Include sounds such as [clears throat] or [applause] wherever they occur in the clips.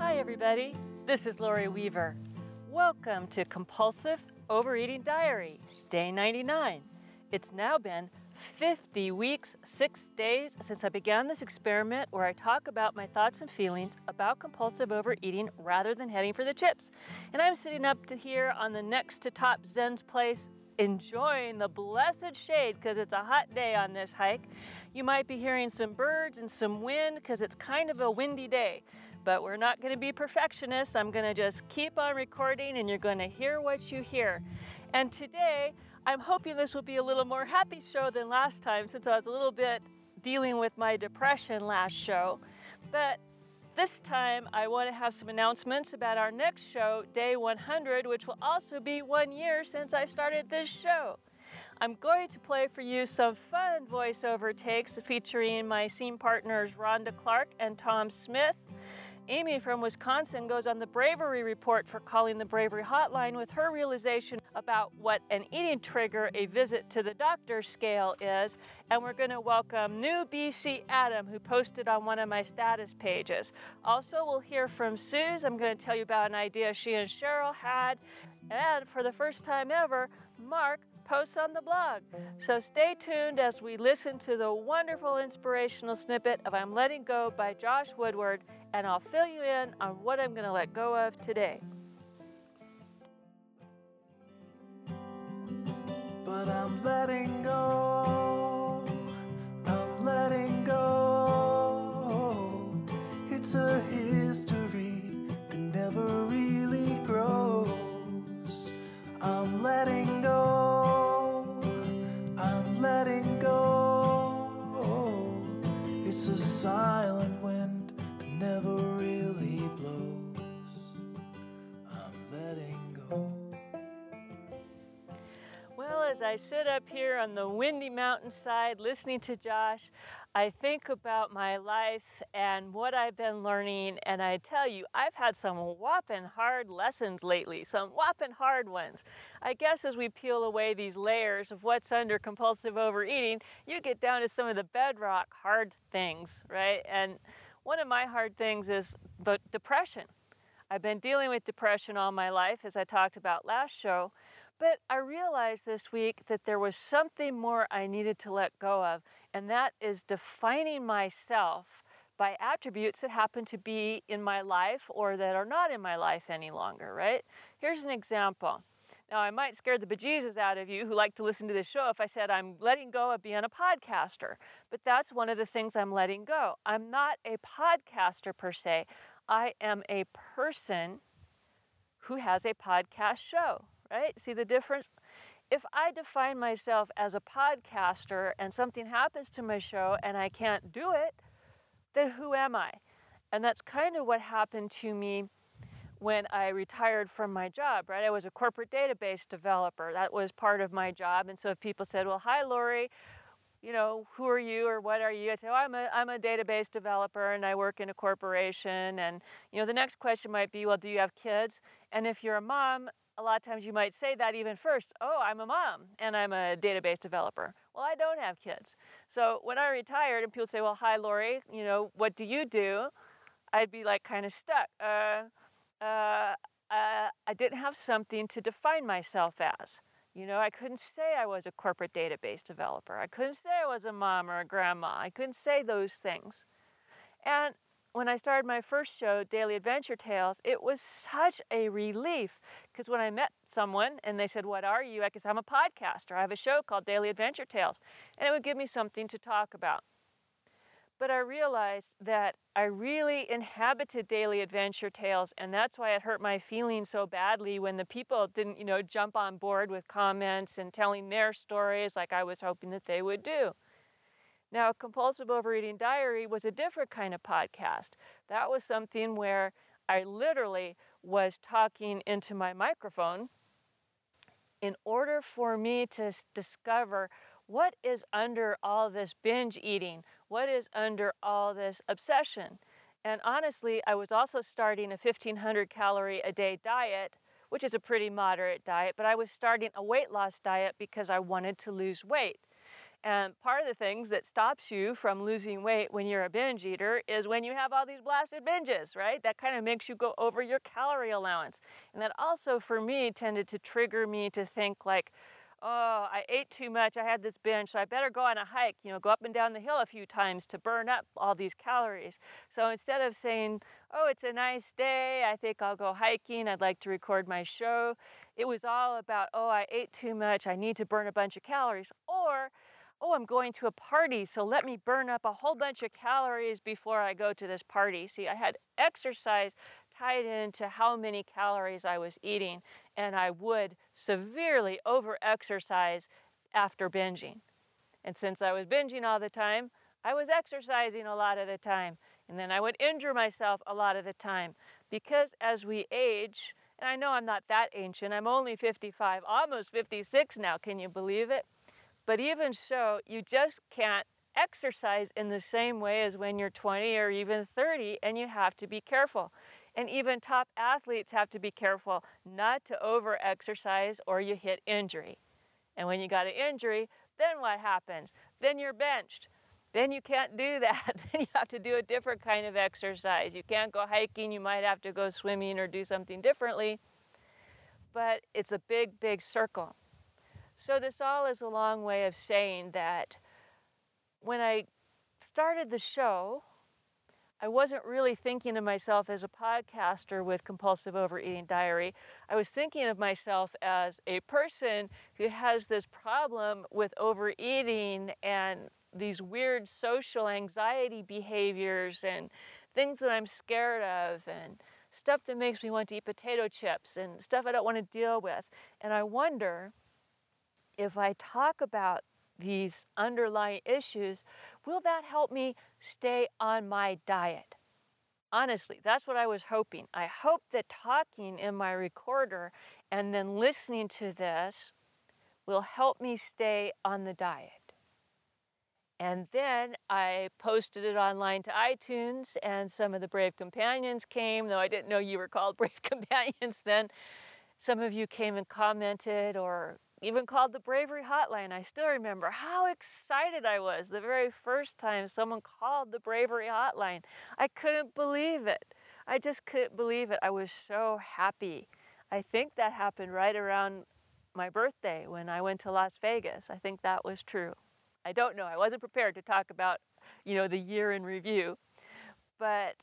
Hi, everybody. This is Lori Weaver. Welcome to Compulsive Overeating Diary, day 99. It's now been 50 weeks, 6 days since I began this experiment where I talk about my thoughts and feelings about compulsive overeating rather than heading for the chips. And I'm sitting up to here on the next to top Zen's place enjoying the blessed shade because it's a hot day on this hike. You might be hearing some birds and some wind because it's kind of a windy day. But we're not going to be perfectionists. I'm going to just keep on recording and you're going to hear what you hear. And today, I'm hoping this will be a little more happy show than last time since I was a little bit dealing with my depression last show. But this time, I want to have some announcements about our next show, Day 100, which will also be one year since I started this show. I'm going to play for you some fun voiceover takes featuring my scene partners Rhonda Clark and Tom Smith. Amy from Wisconsin goes on the bravery report for calling the bravery hotline with her realization about what an eating trigger a visit to the doctor scale is. And we're going to welcome new BC Adam, who posted on one of my status pages. Also, we'll hear from Suze. I'm going to tell you about an idea she and Cheryl had. And for the first time ever, Mark posts on the blog. So stay tuned as we listen to the wonderful inspirational snippet of I'm Letting Go by Josh Woodward and I'll fill you in on what I'm going to let go of today. But I'm letting go, I'm letting go. It's a history that never really grows. I'm letting go, silent wind that never really blows. I'm letting go. Well, as I sit up here on the windy mountainside listening to Josh, I think about my life and what I've been learning, and I tell you, I've had some whopping hard lessons lately, some whopping hard ones. I guess as we peel away these layers of what's under compulsive overeating, you get down to some of the bedrock hard things, right? And one of my hard things is depression. I've been dealing with depression all my life, as I talked about last show, but I realized this week that there was something more I needed to let go of, and that is defining myself by attributes that happen to be in my life or that are not in my life any longer, right? Here's an example. Now, I might scare the bejesus out of you who like to listen to this show if I said I'm letting go of being a podcaster, but that's one of the things I'm letting go. I'm not a podcaster per se, I am a person who has a podcast show, right? See the difference? If I define myself as a podcaster and something happens to my show and I can't do it, then who am I? And that's kind of what happened to me when I retired from my job, right? I was a corporate database developer. That was part of my job. And so if people said, Well, hi, Lori, you know, who are you or what are you? I say, oh, I'm a, I'm a database developer and I work in a corporation. And, you know, the next question might be, well, do you have kids? And if you're a mom, a lot of times you might say that even first, oh, I'm a mom and I'm a database developer. Well, I don't have kids. So when I retired and people say, well, hi, Lori, you know, what do you do? I'd be like kind of stuck. Uh, uh, uh, I didn't have something to define myself as. You know, I couldn't say I was a corporate database developer. I couldn't say I was a mom or a grandma. I couldn't say those things. And when I started my first show, Daily Adventure Tales, it was such a relief because when I met someone and they said, What are you? I could I'm a podcaster. I have a show called Daily Adventure Tales. And it would give me something to talk about. But I realized that I really inhabited daily adventure tales, and that's why it hurt my feelings so badly when the people didn't, you know, jump on board with comments and telling their stories like I was hoping that they would do. Now, Compulsive Overeating Diary was a different kind of podcast. That was something where I literally was talking into my microphone in order for me to discover what is under all this binge eating, what is under all this obsession. And honestly, I was also starting a 1500 calorie a day diet, which is a pretty moderate diet, but I was starting a weight loss diet because I wanted to lose weight. And part of the things that stops you from losing weight when you're a binge eater is when you have all these blasted binges, right? That kind of makes you go over your calorie allowance. And that also, for me, tended to trigger me to think, like, oh, I ate too much, I had this binge, so I better go on a hike, you know, go up and down the hill a few times to burn up all these calories. So instead of saying, oh, it's a nice day, I think I'll go hiking, I'd like to record my show, it was all about, oh, I ate too much, I need to burn a bunch of calories. Or, oh, I'm going to a party, so let me burn up a whole bunch of calories before I go to this party. See, I had exercise tied into how many calories I was eating, and I would severely over exercise after binging. And since I was binging all the time, I was exercising a lot of the time. And then I would injure myself a lot of the time. Because as we age, and I know I'm not that ancient, I'm only 55, almost 56 now, can you believe it? But even so, you just can't exercise in the same way as when you're 20 or even 30, and you have to be careful. And even top athletes have to be careful not to over exercise or you hit injury. And when you got an injury, then what happens? Then you're benched. Then you can't do [laughs] that. then you have to do a different kind of exercise. You can't go hiking, you might have to go swimming or do something differently. But it's a big, big circle. So, this all is a long way of saying that when I started the show, I wasn't really thinking of myself as a podcaster with Compulsive Overeating Diary. I was thinking of myself as a person who has this problem with overeating and these weird social anxiety behaviors and things that I'm scared of and stuff that makes me want to eat potato chips and stuff I don't want to deal with. And I wonder if I talk about these underlying issues, will that help me stay on my diet? Honestly, that's what I was hoping. I hope that talking in my recorder and then listening to this will help me stay on the diet. And then I posted it online to iTunes, and some of the Brave Companions came, though I didn't know you were called [laughs] Brave Companions then. Some of you came and commented or even called the Bravery Hotline. I still remember how excited I was the very first time someone called the Bravery Hotline. I couldn't believe it. I just couldn't believe it. I was so happy. I think that happened right around my birthday when I went to Las Vegas. I think that was true. I don't know. I wasn't prepared to talk about, you know, the year in review. But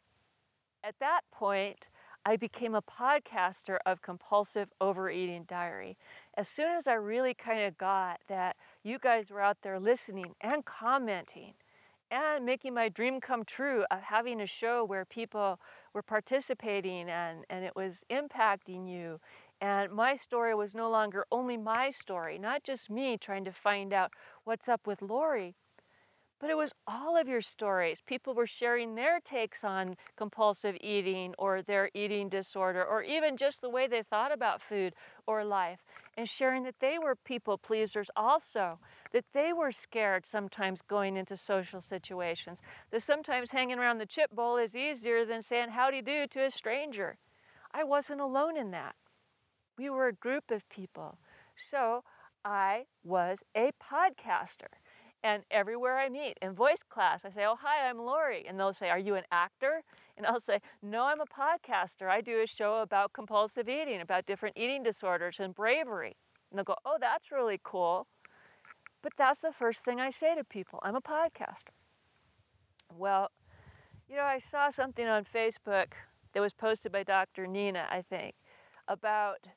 at that point, I became a podcaster of Compulsive Overeating Diary. As soon as I really kind of got that you guys were out there listening and commenting and making my dream come true of having a show where people were participating and, and it was impacting you. And my story was no longer only my story, not just me trying to find out what's up with Lori, but it was all of your stories. People were sharing their takes on compulsive eating or their eating disorder, or even just the way they thought about food or life, and sharing that they were people pleasers also, that they were scared sometimes going into social situations, that sometimes hanging around the chip bowl is easier than saying howdy do to a stranger. I wasn't alone in that. We were a group of people. So I was a podcaster. And everywhere I meet in voice class, I say, Oh, hi, I'm Lori. And they'll say, Are you an actor? [laughs] And I'll say, No, I'm a podcaster. I do a show about compulsive eating, about different eating disorders and bravery. And they'll go, Oh, that's really cool. But that's the first thing I say to people I'm a podcaster. Well, you know, I saw something on Facebook that was posted by Dr. Nina, I think, about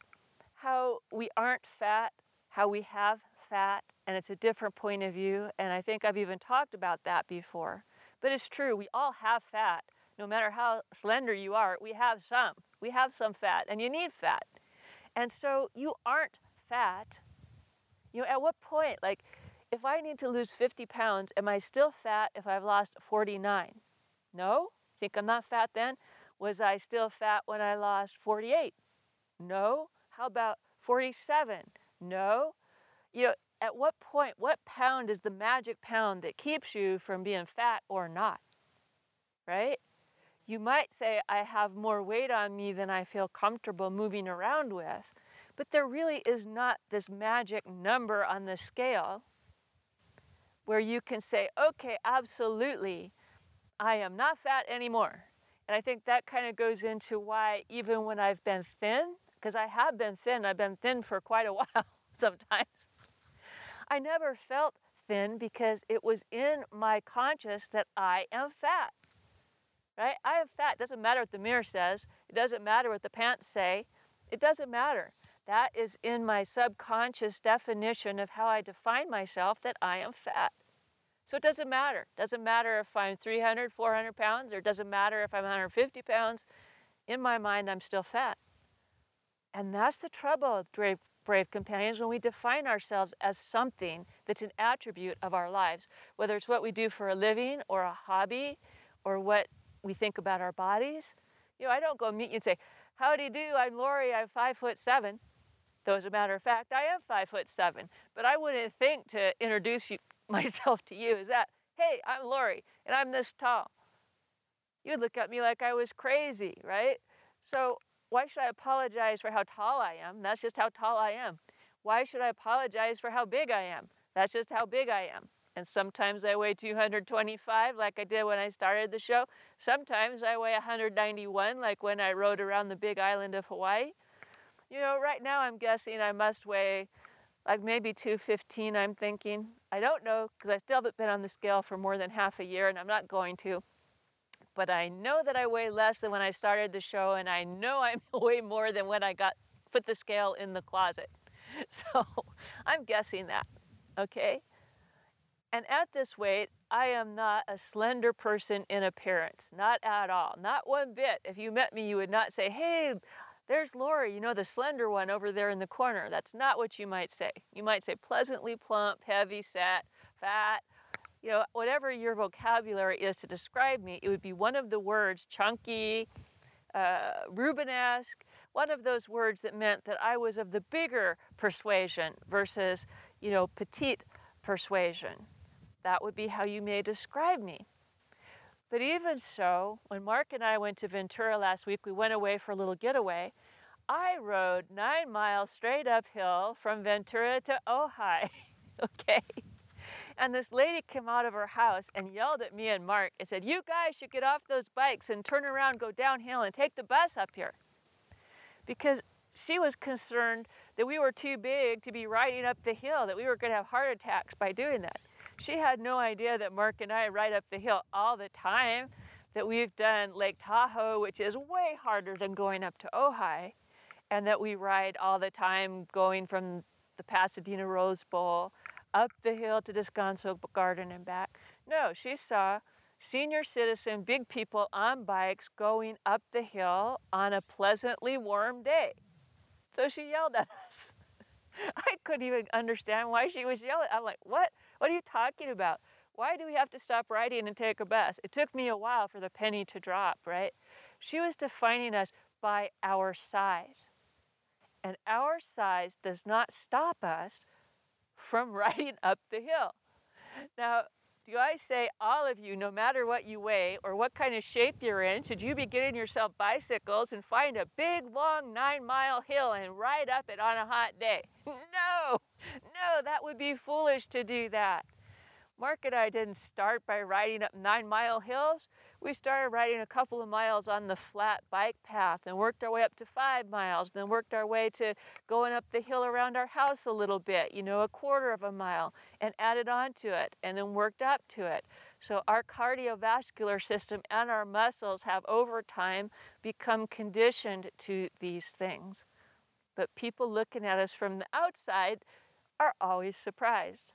how we aren't fat how we have fat, and it's a different point of view. And I think I've even talked about that before. But it's true, we all have fat. No matter how slender you are, we have some. We have some fat, and you need fat. And so you aren't fat. You know, at what point, like, if I need to lose 50 pounds, am I still fat if I've lost 49? No? Think I'm not fat then? Was I still fat when I lost 48? No? How about 47? No. You know, at what point, what pound is the magic pound that keeps you from being fat or not? Right? You might say, I have more weight on me than I feel comfortable moving around with, but there really is not this magic number on the scale. where you can say, okay, absolutely, I am not fat anymore. And I think that kind of goes into why, even when I've been thin, because I have been thin, I've been thin for quite a [laughs] while sometimes, I never felt thin because it was in my conscious that I am fat. Right? I am fat. It doesn't matter what the mirror says, it doesn't matter what the pants say, it doesn't matter. That is in my subconscious definition of how I define myself that I am fat. So it doesn't matter. It doesn't matter if I'm 300, 400 pounds, or it doesn't matter if I'm 150 pounds. In my mind, I'm still fat. And that's the trouble, brave, brave companions, when we define ourselves as something that's an attribute of our lives, whether it's what we do for a living or a hobby or what we think about our bodies. You know, I don't go meet you and say, How do you do? I'm Lori, I'm five foot seven. Though, as a matter of fact, I am five foot seven. But I wouldn't think to introduce you, [laughs] myself to you as that. Hey, I'm Lori, and I'm this tall. You'd look at me like I was crazy, right? So, why should I apologize for how tall I am? That's just how tall I am. Why should I apologize for how big I am? That's just how big I am. And sometimes I weigh 225, like I did when I started the show. Sometimes I weigh 191, like when I rode around the big island of Hawaii. You know, right now I'm guessing I must weigh like maybe 215, I'm thinking. I don't know because I still haven't been on the scale for more than half a year and I'm not going to. But I know that I weigh less than when I started the show and I know I [laughs] weigh more than when I got put the scale in the closet. [laughs] So I'm guessing that. Okay? And at this weight, I am not a slender person in appearance, not at all, not one bit. If you met me, you would not say, Hey, there's Lori, you know, the slender one over there in the corner. That's not what you might say. You might say pleasantly plump, heavy set, fat, you know, whatever your vocabulary is to describe me, it would be one of the words chunky, uh, Rubenesque, one of those words that meant that I was of the bigger persuasion versus, you know, petite persuasion. That would be how you may describe me. But even so, when Mark and I went to Ventura last week, we went away for a little getaway. I rode nine miles straight uphill from Ventura to Ojai. [laughs] okay? And this lady came out of her house and yelled at me and Mark and said, You guys should get off those bikes and turn around, go downhill, and take the bus up here. Because she was concerned that we were too big to be riding up the hill, that we were going to have heart attacks by doing that. She had no idea that Mark and I ride up the hill all the time, that we've done Lake Tahoe, which is way harder than going up to Ojai, and that we ride all the time going from the Pasadena Rose Bowl up the hill to Descanso Garden and back. No, she saw senior citizen, big people on bikes going up the hill on a pleasantly warm day. So she yelled at us. [laughs] I couldn't even understand why she was yelling. I'm like, what? What are you talking about? Why do we have to stop riding and take a bus? It took me a while for the penny to drop, right? She was defining us by our size. And our size does not stop us from [laughs] riding up the hill. Now, do I say all of you, no matter what you weigh or what kind of shape you're in, should you be getting yourself bicycles and find a big, long nine mile hill and ride up it on a hot day? [laughs] No, no, that would be foolish to do that. Mark and I didn't start by riding up nine mile hills. We started riding a couple of miles on the flat bike path and worked our way up to five miles, then worked our way to going up the hill around our house a little bit, you know, a quarter of a mile, and added on to it, and then worked up to it. So our cardiovascular system and our muscles have over time become conditioned to these things. But people looking at us from the outside are always surprised.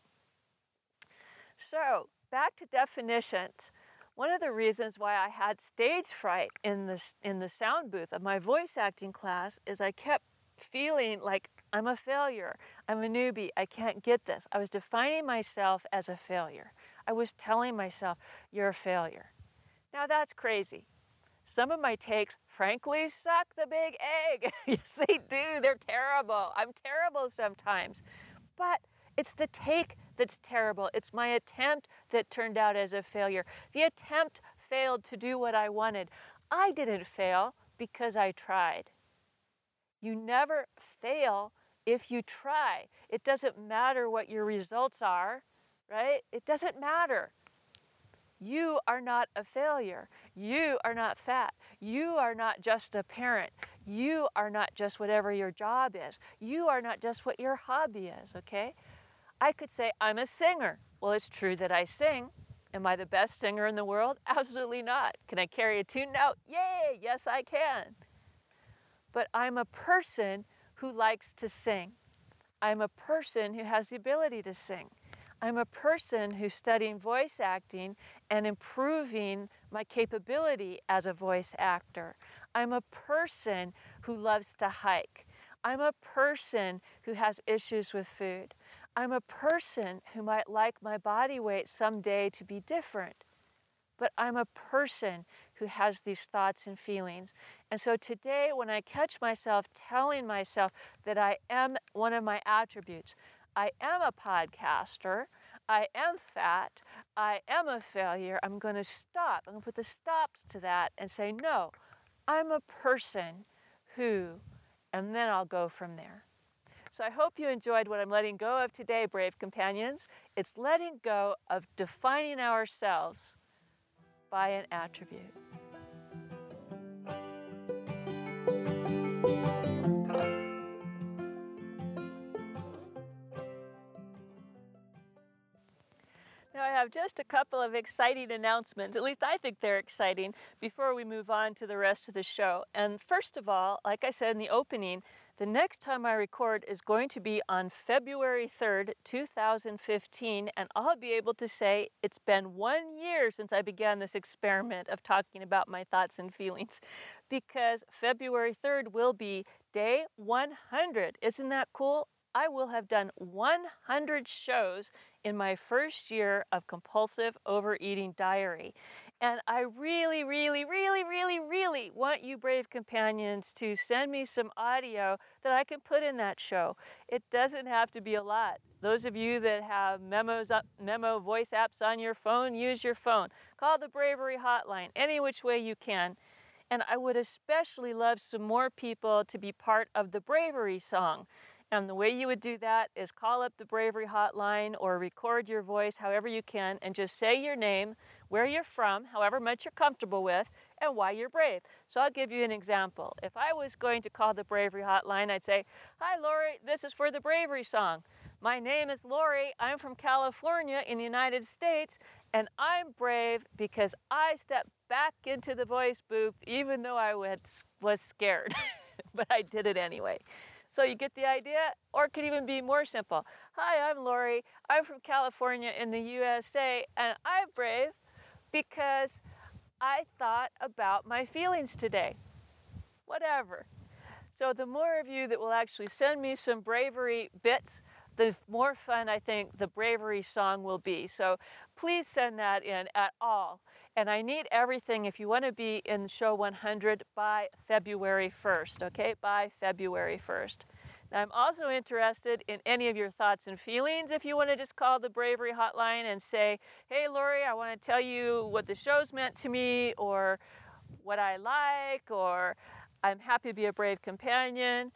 So, back to definitions. One of the reasons why I had stage fright in the, in the sound booth of my voice acting class is I kept feeling like I'm a failure. I'm a newbie. I can't get this. I was defining myself as a failure. I was telling myself, you're a failure. Now that's crazy. Some of my takes, frankly, suck the big egg. [laughs] yes, they do. They're terrible. I'm terrible sometimes. But it's the take that's terrible. It's my attempt that turned out as a failure. The attempt failed to do what I wanted. I didn't fail because I tried. You never fail if you try. It doesn't matter what your results are, right? It doesn't matter. You are not a failure. You are not fat. You are not just a parent. You are not just whatever your job is. You are not just what your hobby is, okay? I could say, I'm a singer. Well, it's true that I sing. Am I the best singer in the world? [laughs] Absolutely not. Can I carry a tune note? Yay, yes, I can. But I'm a person who likes to sing. I'm a person who has the ability to sing. I'm a person who's studying voice acting and improving my capability as a voice actor. I'm a person who loves to hike. I'm a person who has issues with food. I'm a person who might like my body weight someday to be different. But I'm a person who has these thoughts and feelings. And so today, when I catch myself telling myself that I am one of my attributes, I am a podcaster, I am fat, I am a failure, I'm going to stop. I'm going to put the stops to that and say, no, I'm a person who, and then I'll go from there. So I hope you enjoyed what I'm letting go of today, brave companions. It's letting go of defining ourselves by an attribute. Now, I have just a couple of exciting announcements. At least I think they're exciting before we move on to the rest of the show. And first of all, like I said in the opening, the next time I record is going to be on February 3rd, 2015, and I'll be able to say it's been one year since I began this experiment of talking about my thoughts and feelings because February 3rd will be day 100. Isn't that cool? I will have done 100 shows in my first year of compulsive overeating diary. And I really, really, really, really, really want you, brave companions, to send me some audio that I can put in that show. It doesn't have to be a lot. Those of you that have memos, memo voice apps on your phone, use your phone. Call the Bravery Hotline any which way you can. And I would especially love some more people to be part of the Bravery song. And the way you would do that is call up the Bravery Hotline or record your voice however you can and just say your name, where you're from, however much you're comfortable with, and why you're brave. So I'll give you an example. If I was going to call the Bravery Hotline, I'd say, Hi, Lori, this is for the Bravery song. My name is Lori. I'm from California in the United States, and I'm brave because I stepped back into the voice booth even though I was, was scared. [laughs] but I did it anyway. So you get the idea? Or it could even be more simple. Hi, I'm Lori. I'm from California in the USA, and I'm brave because I thought about my feelings today. Whatever. So the more of you that will actually send me some bravery bits, the more fun I think the bravery song will be. So please send that in at all. And I need everything if you want to be in show 100 by February 1st, okay? By February 1st. Now, I'm also interested in any of your thoughts and feelings. If you want to just call the Bravery Hotline and say, hey, Lori, I want to tell you what the show's meant to me, or what I like, or I'm happy to be a brave companion,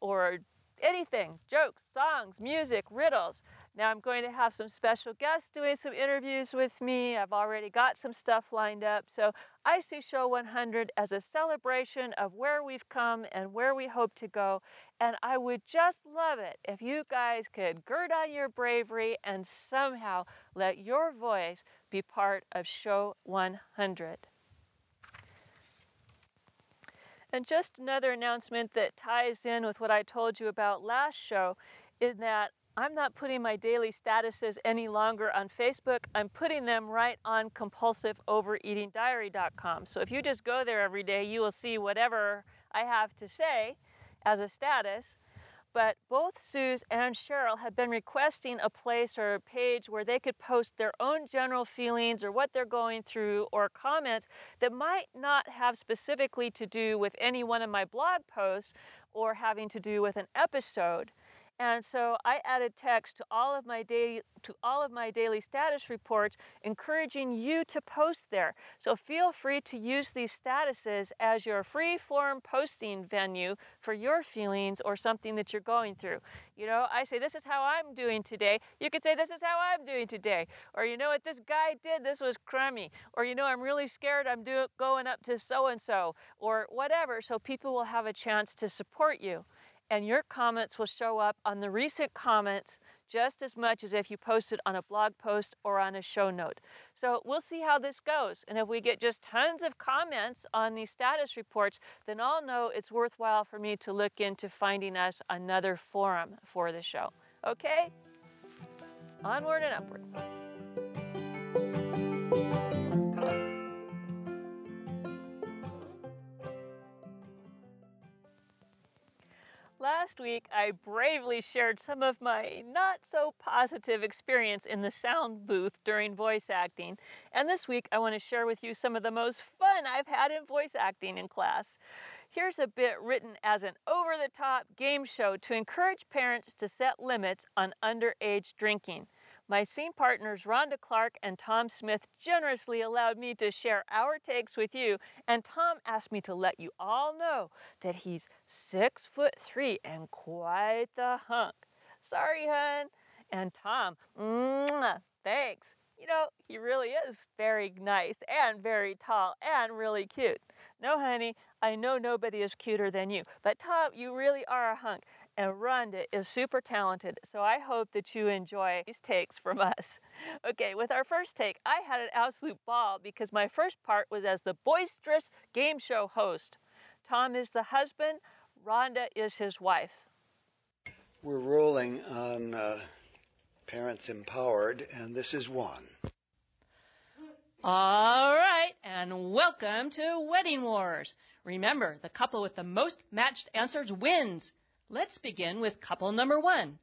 or anything jokes, songs, music, riddles. Now, I'm going to have some special guests doing some interviews with me. I've already got some stuff lined up. So, I see Show 100 as a celebration of where we've come and where we hope to go. And I would just love it if you guys could gird on your bravery and somehow let your voice be part of Show 100. And just another announcement that ties in with what I told you about last show in that I'm not putting my daily statuses any longer on Facebook. I'm putting them right on compulsiveovereatingdiary.com. So if you just go there every day, you will see whatever I have to say as a status. But both Suze and Cheryl have been requesting a place or a page where they could post their own general feelings or what they're going through or comments that might not have specifically to do with any one of my blog posts or having to do with an episode. And so I added text to all of my daily to all of my daily status reports encouraging you to post there. So feel free to use these statuses as your free form posting venue for your feelings or something that you're going through. You know, I say this is how I'm doing today. You could say this is how I'm doing today. Or you know what this guy did, this was crummy. Or you know I'm really scared I'm do- going up to so and so or whatever so people will have a chance to support you and your comments will show up on the recent comments just as much as if you posted on a blog post or on a show note. So we'll see how this goes. And if we get just tons of comments on these status reports, then I'll know it's worthwhile for me to look into finding us another forum for the show. Okay? Onward and upward. Last week, I bravely shared some of my not so positive experience in the sound booth during voice acting. And this week, I want to share with you some of the most fun I've had in voice acting in class. Here's a bit written as an over the top game show to encourage parents to set limits on underage drinking. My scene partners Rhonda Clark and Tom Smith generously allowed me to share our takes with you, and Tom asked me to let you all know that he's six foot three and quite the hunk. Sorry, hun. And Tom, mwah, thanks. You know, he really is very nice and very tall and really cute. No, honey, I know nobody is cuter than you, but Tom, you really are a hunk and Rhonda is super talented, so I hope that you enjoy these takes from us. [laughs] Okay, with our first take, I had an absolute ball because my first part was as the boisterous game show host. Tom is the husband, Rhonda is his wife. We're rolling on uh, Parents Empowered, and this is one. All right, and welcome to Wedding Wars. Remember, the couple with the most matched answers wins. Let's begin with couple number one.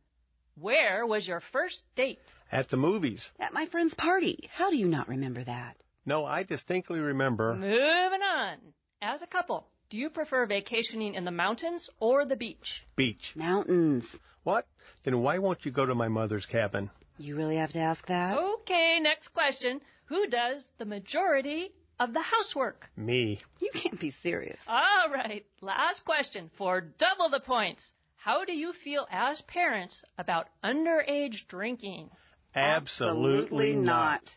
Where was your first date? At the movies. At my friend's party. How do you not remember that? No, I distinctly remember. Moving on. As a couple, do you prefer vacationing in the mountains or the beach? Beach. Mountains. What? Then why won't you go to my mother's cabin? You really have to ask that? Okay, next question. Who does the majority of the housework? Me. You can't be serious. All right, last question for double the points. How do you feel as parents about underage drinking? Absolutely, not.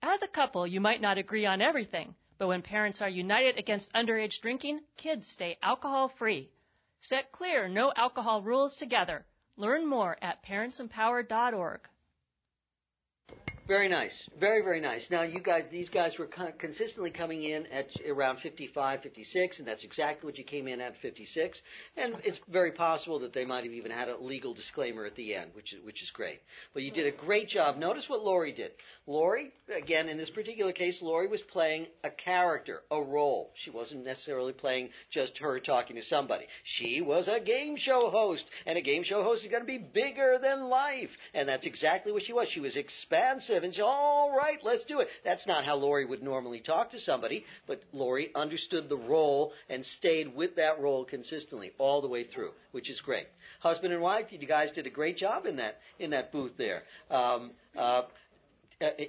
As a couple, you might not agree on everything, but when parents are united against underage drinking, kids stay alcohol free. Set clear no alcohol rules together. Learn more at parentsempowered.org. Very nice. Very, very nice. Now, you guys, these guys were con- consistently coming in at around 55, 56, and that's exactly what you came in at 56. And it's very possible that they might have even had a legal disclaimer at the end, which is, which is great. But you did a great job. Notice what Lori did. Lori, again, in this particular case, Lori was playing a character, a role. She wasn't necessarily playing just her talking to somebody. She was a game show host, and a game show host is going to be bigger than life. And that's exactly what she was. She was expansive and said, all right, let's do it. That's not how Lori would normally talk to somebody, but Lori understood the role and stayed with that role consistently all the way through, which is great. Husband and wife, you guys did a great job in that in that booth there. Um, uh,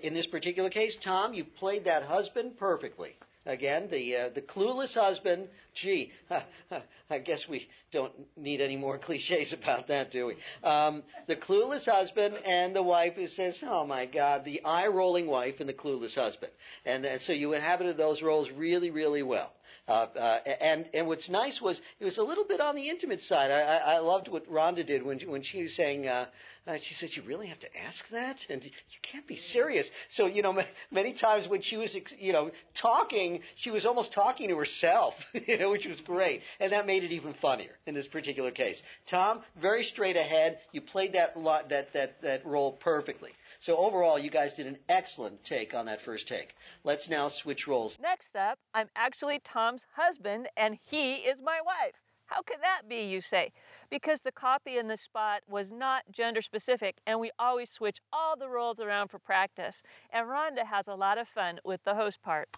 in this particular case, Tom, you played that husband perfectly. Again, the uh, the clueless husband. Gee, [laughs] I guess we don't need any more cliches about that, do we? Um, the clueless husband and the wife who says, "Oh my God," the eye rolling wife and the clueless husband, and uh, so you inhabited those roles really, really well. Uh, uh, and and what's nice was it was a little bit on the intimate side. I, I, I loved what Rhonda did when when she was saying. Uh, uh, she said, "You really have to ask that, and you can't be serious." So you know, many times when she was, you know, talking, she was almost talking to herself, [laughs] you know, which was great, and that made it even funnier in this particular case. Tom, very straight ahead. You played that lot, that that that role perfectly. So overall, you guys did an excellent take on that first take. Let's now switch roles. Next up, I'm actually Tom's husband, and he is my wife. How could that be, you say? Because the copy in the spot was not gender specific, and we always switch all the roles around for practice. And Rhonda has a lot of fun with the host part.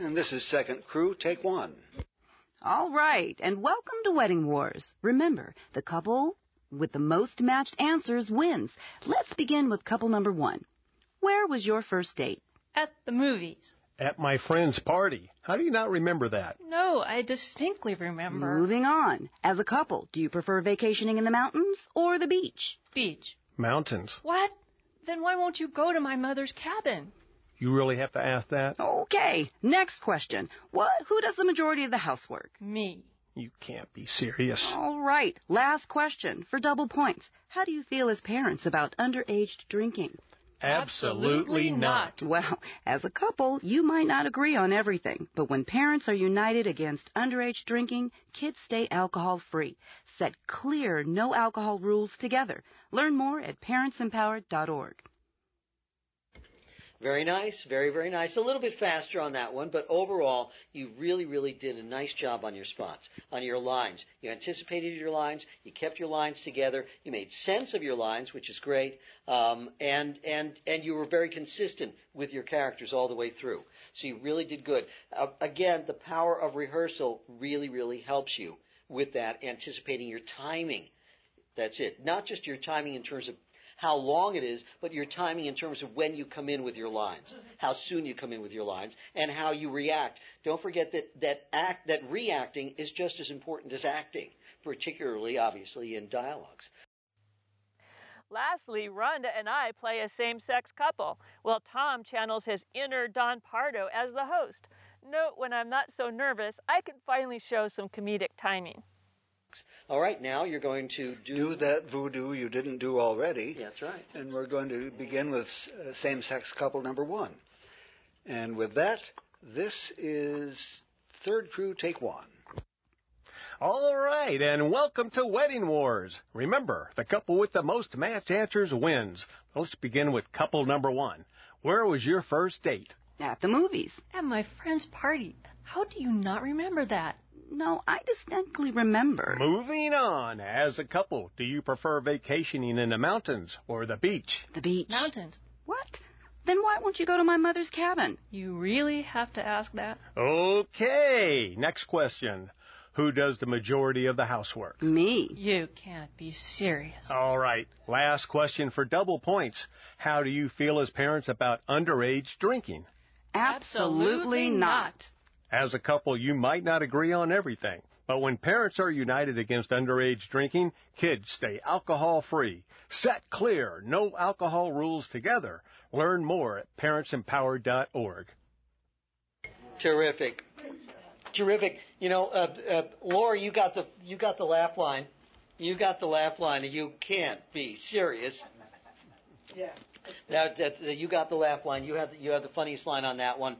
And this is second crew, take one. All right, and welcome to Wedding Wars. Remember, the couple with the most matched answers wins. Let's begin with couple number one. Where was your first date? At the movies. At my friend's party. How do you not remember that? No, I distinctly remember. Moving on. As a couple, do you prefer vacationing in the mountains or the beach? Beach. Mountains. What? Then why won't you go to my mother's cabin? You really have to ask that? Okay. Next question. What? Who does the majority of the housework? Me. You can't be serious. All right. Last question for double points. How do you feel as parents about underage drinking? Absolutely not. Well, as a couple, you might not agree on everything, but when parents are united against underage drinking, kids stay alcohol free. Set clear no alcohol rules together. Learn more at parentsempowered.org. Very nice, very, very nice. A little bit faster on that one, but overall, you really, really did a nice job on your spots, on your lines. You anticipated your lines, you kept your lines together, you made sense of your lines, which is great, um, and, and, and you were very consistent with your characters all the way through. So you really did good. Uh, again, the power of rehearsal really, really helps you with that, anticipating your timing. That's it. Not just your timing in terms of how long it is, but your timing in terms of when you come in with your lines, mm-hmm. how soon you come in with your lines, and how you react. Don't forget that that act that reacting is just as important as acting, particularly obviously in dialogues. Lastly, Rhonda and I play a same sex couple, while Tom channels his inner Don Pardo as the host. Note when I'm not so nervous, I can finally show some comedic timing. All right, now you're going to do, Do that voodoo you didn't do already. That's right. And we're going to begin with uh, same sex couple number one. And with that, this is third crew take one. All right, and welcome to Wedding Wars. Remember, the couple with the most matched answers wins. Let's begin with couple number one. Where was your first date? At the movies. At my friend's party. How do you not remember that? No, I distinctly remember. Moving on. As a couple, do you prefer vacationing in the mountains or the beach? The beach. Mountains. What? Then why won't you go to my mother's cabin? You really have to ask that? Okay, next question. Who does the majority of the housework? Me. You can't be serious. All right, last question for double points. How do you feel as parents about underage drinking? Absolutely not. As a couple, you might not agree on everything, but when parents are united against underage drinking, kids stay alcohol free. Set clear, no alcohol rules together. Learn more at parentsempowered.org. Terrific, terrific. You know, uh, uh, Laura, you got the you got the laugh line. You got the laugh line, and you can't be serious. Yeah. That, that, that you got the laugh line. You have the, you have the funniest line on that one.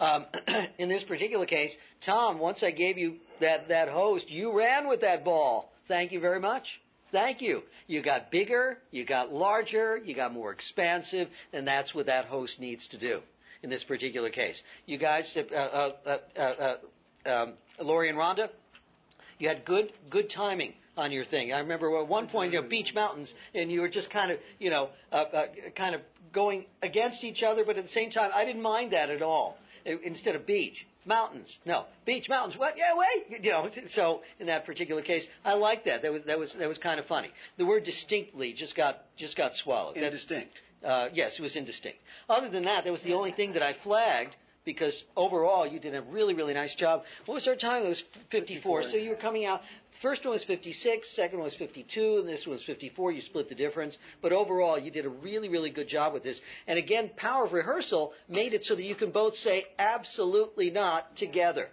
Um, [clears throat] in this particular case, Tom, once I gave you that that host, you ran with that ball. Thank you very much. Thank you. You got bigger, you got larger, you got more expansive, and that's what that host needs to do in this particular case. You guys, uh, uh, uh, uh, um, Lori and Rhonda, you had good good timing on your thing. I remember at one point, you know, beach mountains, and you were just kind of, you know, uh, uh, kind of going against each other, but at the same time, I didn't mind that at all. I- Instead of beach, mountains, no, beach, mountains. What? Yeah, wait, you know. [laughs] So in that particular case, I like that. That was that was that was kind of funny. The word distinctly just got just got swallowed. That's- Indistinct. uh, yes, it was indistinct. Other than that, that was the only thing that I flagged because overall you did a really, really nice job. What was our time? It was 54. So you were coming out. First one was 56, second one was 52, and this one was 54. You split the difference. But overall, you did a really, really good job with this. And again, power of rehearsal made it so that you can both say absolutely not together.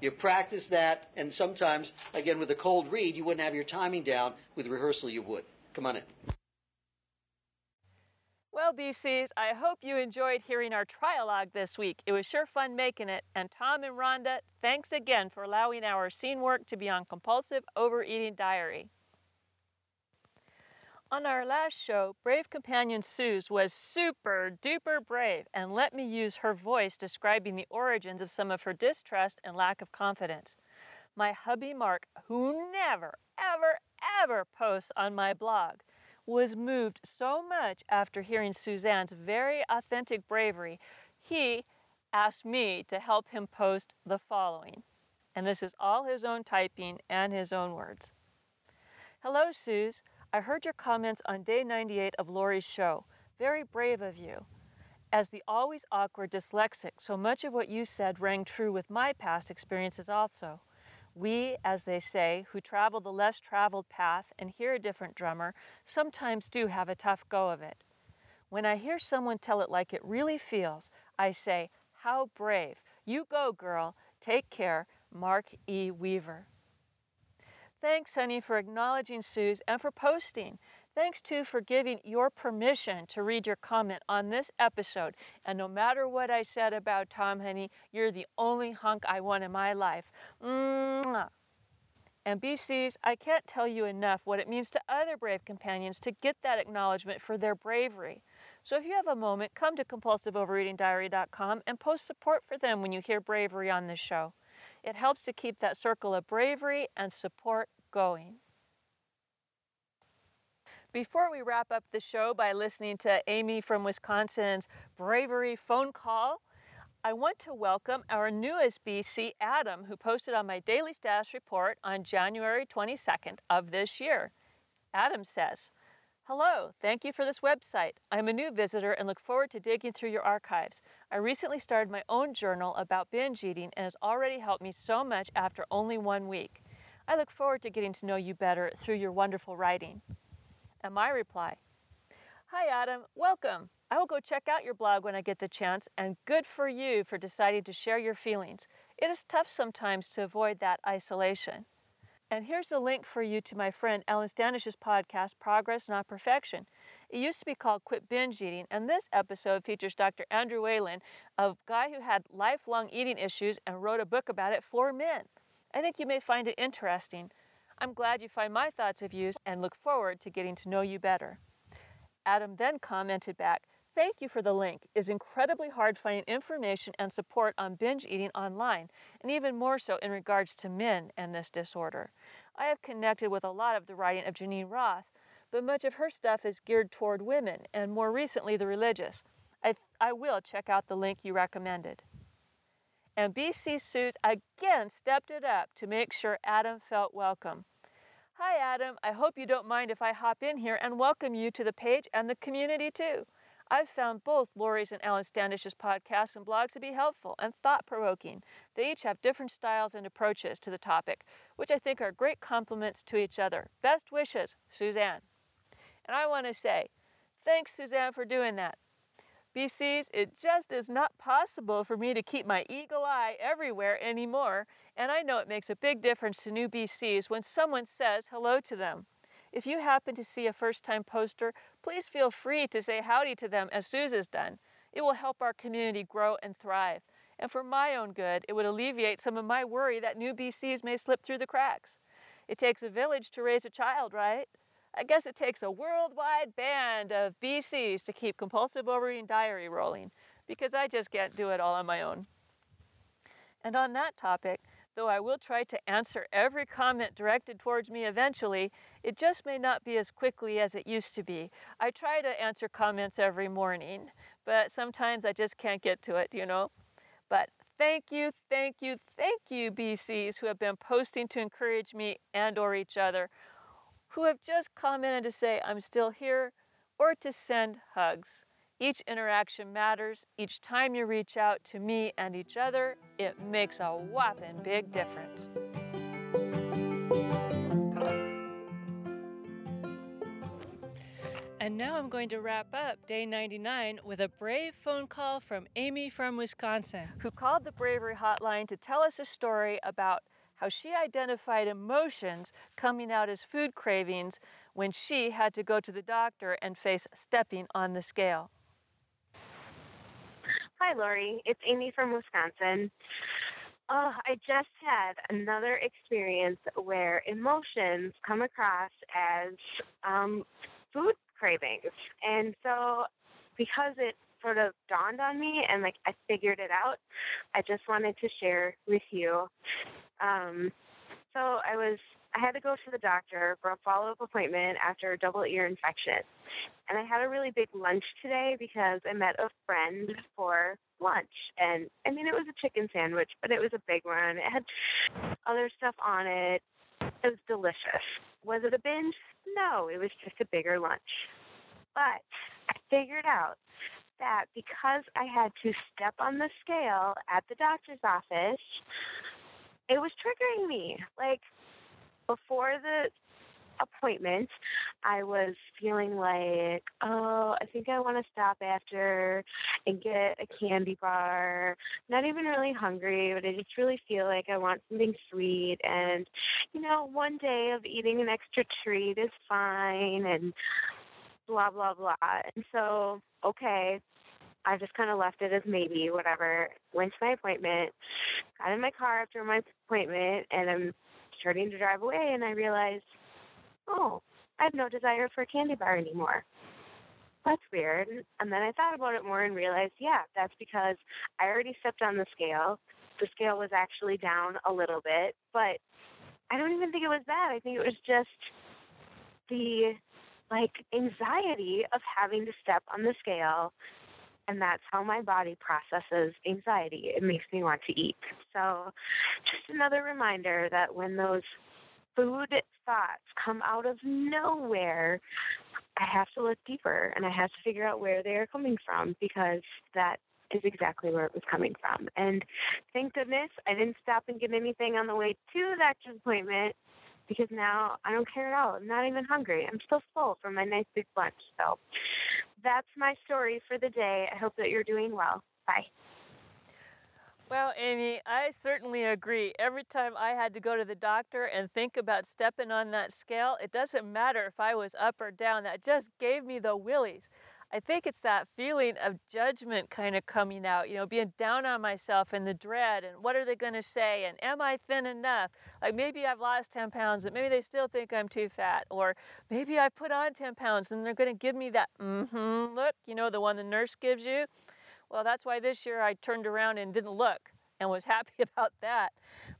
You practice that, and sometimes, again, with a cold read, you wouldn't have your timing down. With rehearsal, you would. Come on in. Well, BCs, I hope you enjoyed hearing our trialogue this week. It was sure fun making it. And Tom and Rhonda, thanks again for allowing our scene work to be on Compulsive Overeating Diary. On our last show, brave companion Suze was super duper brave and let me use her voice describing the origins of some of her distrust and lack of confidence. My hubby Mark, who never, ever, ever posts on my blog, was moved so much after hearing Suzanne's very authentic bravery, he asked me to help him post the following. And this is all his own typing and his own words. Hello, Suze. I heard your comments on day 98 of Lori's show. Very brave of you. As the always awkward dyslexic, so much of what you said rang true with my past experiences also. We, as they say, who travel the less traveled path and hear a different drummer, sometimes do have a tough go of it. When I hear someone tell it like it really feels, I say, How brave! You go, girl. Take care. Mark E. Weaver. Thanks, honey, for acknowledging Suze and for posting. Thanks, too, for giving your permission to read your comment on this episode. And no matter what I said about Tom, honey, you're the only hunk I want in my life. Mwah. And BCs, I can't tell you enough what it means to other brave companions to get that acknowledgement for their bravery. So if you have a moment, come to compulsiveovereatingdiary.com and post support for them when you hear bravery on this show. It helps to keep that circle of bravery and support going. Before we wrap up the show by listening to Amy from Wisconsin's bravery phone call, I want to welcome our newest BC, Adam, who posted on my daily status report on January 22nd of this year. Adam says, Hello, thank you for this website. I'm a new visitor and look forward to digging through your archives. I recently started my own journal about binge eating and has already helped me so much after only one week. I look forward to getting to know you better through your wonderful writing. And my reply Hi, Adam, welcome. I will go check out your blog when I get the chance, and good for you for deciding to share your feelings. It is tough sometimes to avoid that isolation. And here's a link for you to my friend Alan Standish's podcast, Progress Not Perfection. It used to be called Quit Binge Eating, and this episode features Dr. Andrew Walen, a guy who had lifelong eating issues and wrote a book about it for men. I think you may find it interesting. I'm glad you find my thoughts of use and look forward to getting to know you better. Adam then commented back, Thank you for the link. It's incredibly hard finding information and support on binge eating online, and even more so in regards to men and this disorder. I have connected with a lot of the writing of Geneen Roth, but much of her stuff is geared toward women, and more recently, the religious. I, th- I will check out the link you recommended. And BC Suze again stepped it up to make sure Adam felt welcome. Hi, Adam. I hope you don't mind if I hop in here and welcome you to the page and the community too. I've found both Lori's and Alan Standish's podcasts and blogs to be helpful and thought provoking. They each have different styles and approaches to the topic, which I think are great complements to each other. Best wishes, Suzanne. And I want to say, thanks, Suzanne, for doing that. BCs, it just is not possible for me to keep my eagle eye everywhere anymore, and I know it makes a big difference to new BCs when someone says hello to them. If you happen to see a first time poster, please feel free to say howdy to them as Suze has done. It will help our community grow and thrive. And for my own good, it would alleviate some of my worry that new BCs may slip through the cracks. It takes a village to raise a child, right? I guess it takes a worldwide band of BCs to keep compulsive overeating diary rolling, because I just can't do it all on my own. And on that topic, though I will try to answer every comment directed towards me eventually, it just may not be as quickly as it used to be. I try to answer comments every morning, but sometimes I just can't get to it, you know. But thank you, thank you, thank you, BCs who have been posting to encourage me and or each other, who have just commented to say I'm still here, or to send hugs. Each interaction matters. Each time you reach out to me and each other, it makes a whopping big difference. And now I'm going to wrap up day 99 with a brave phone call from Amy from Wisconsin, who called the Bravery Hotline to tell us a story about how she identified emotions coming out as food cravings when she had to go to the doctor and face stepping on the scale. Hi, Lori. It's Amy from Wisconsin. Oh, I just had another experience where emotions come across as um, food cravings. And so, because it sort of dawned on me and like I figured it out, I just wanted to share with you. Um, so, I was I had to go to the doctor for a follow up appointment after a double ear infection. And I had a really big lunch today because I met a friend for lunch. And I mean, it was a chicken sandwich, but it was a big one. It had other stuff on it. It was delicious. Was it a binge? No, it was just a bigger lunch. But I figured out that because I had to step on the scale at the doctor's office, it was triggering me. Like before the appointment, I was feeling like, oh, I think I want to stop after and get a candy bar. Not even really hungry, but I just really feel like I want something sweet. And, you know, one day of eating an extra treat is fine and blah, blah, blah. And so, okay, I just kind of left it as maybe, whatever. Went to my appointment, got in my car after my appointment, and I'm starting to drive away, and I realized, oh, I have no desire for a candy bar anymore. That's weird. And then I thought about it more and realized, yeah, that's because I already stepped on the scale. The scale was actually down a little bit, but I don't even think it was that. I think it was just the like anxiety of having to step on the scale and that's how my body processes anxiety. It makes me want to eat. So, just another reminder that when those food thoughts come out of nowhere, I have to look deeper and I have to figure out where they are coming from because that is exactly where it was coming from. And thank goodness I didn't stop and get anything on the way to doctor's appointment because now I don't care at all. I'm not even hungry. I'm still full from my nice big lunch. So that's my story for the day. I hope that you're doing well. Bye. Well, Amy, I certainly agree. Every time I had to go to the doctor and think about stepping on that scale, it doesn't matter if I was up or down, that just gave me the willies. I think it's that feeling of judgment kind of coming out, you know, being down on myself and the dread and what are they going to say and am I thin enough? Like maybe I've lost 10 pounds but maybe they still think I'm too fat or maybe I've put on 10 pounds and they're going to give me that mm-hmm look, you know, the one the nurse gives you. Well, that's why this year I turned around and didn't look and was [laughs] happy about that.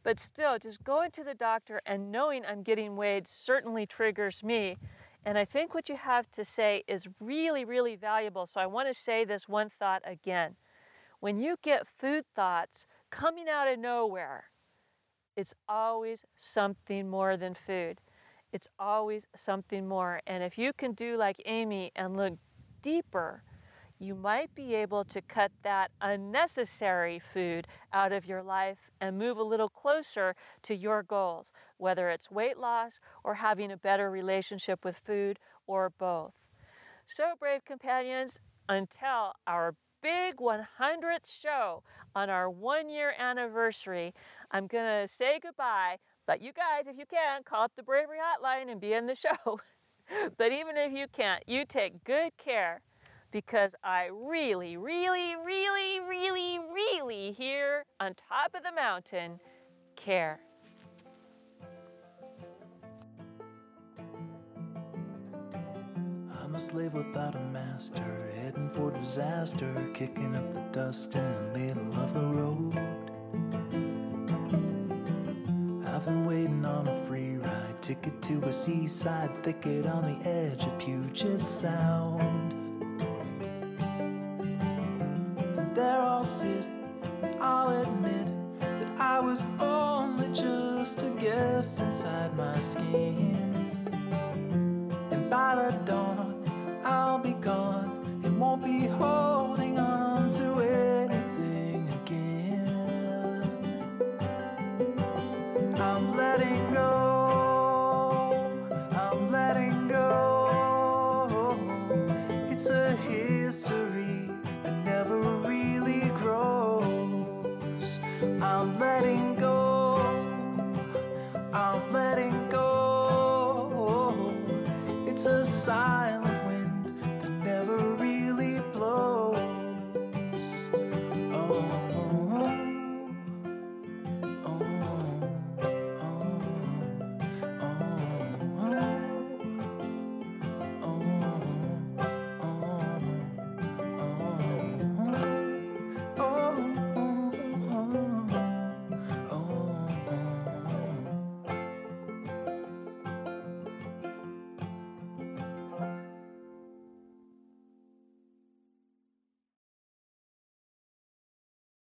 But still, just going to the doctor and knowing I'm getting weighed certainly triggers me. And I think what you have to say is really, really valuable. So I want to say this one thought again. When you get food thoughts coming out of nowhere, it's always something more than food. It's always something more. And if you can do like Amy and look deeper, you might be able to cut that unnecessary food out of your life and move a little closer to your goals, whether it's weight loss or having a better relationship with food or both. So, brave companions, until our big 100th show on our one year anniversary, I'm going to say goodbye. But you guys, if you can, call up the Bravery Hotline and be in the [laughs] show. but even if you can't, you take good care because I really, really, really, really, really here on top of the mountain care. I'm a slave without a master, heading for disaster, kicking up the dust in the middle of the road. I've been waiting on a free ride, ticket to a seaside thicket on the edge of Puget Sound. I'll admit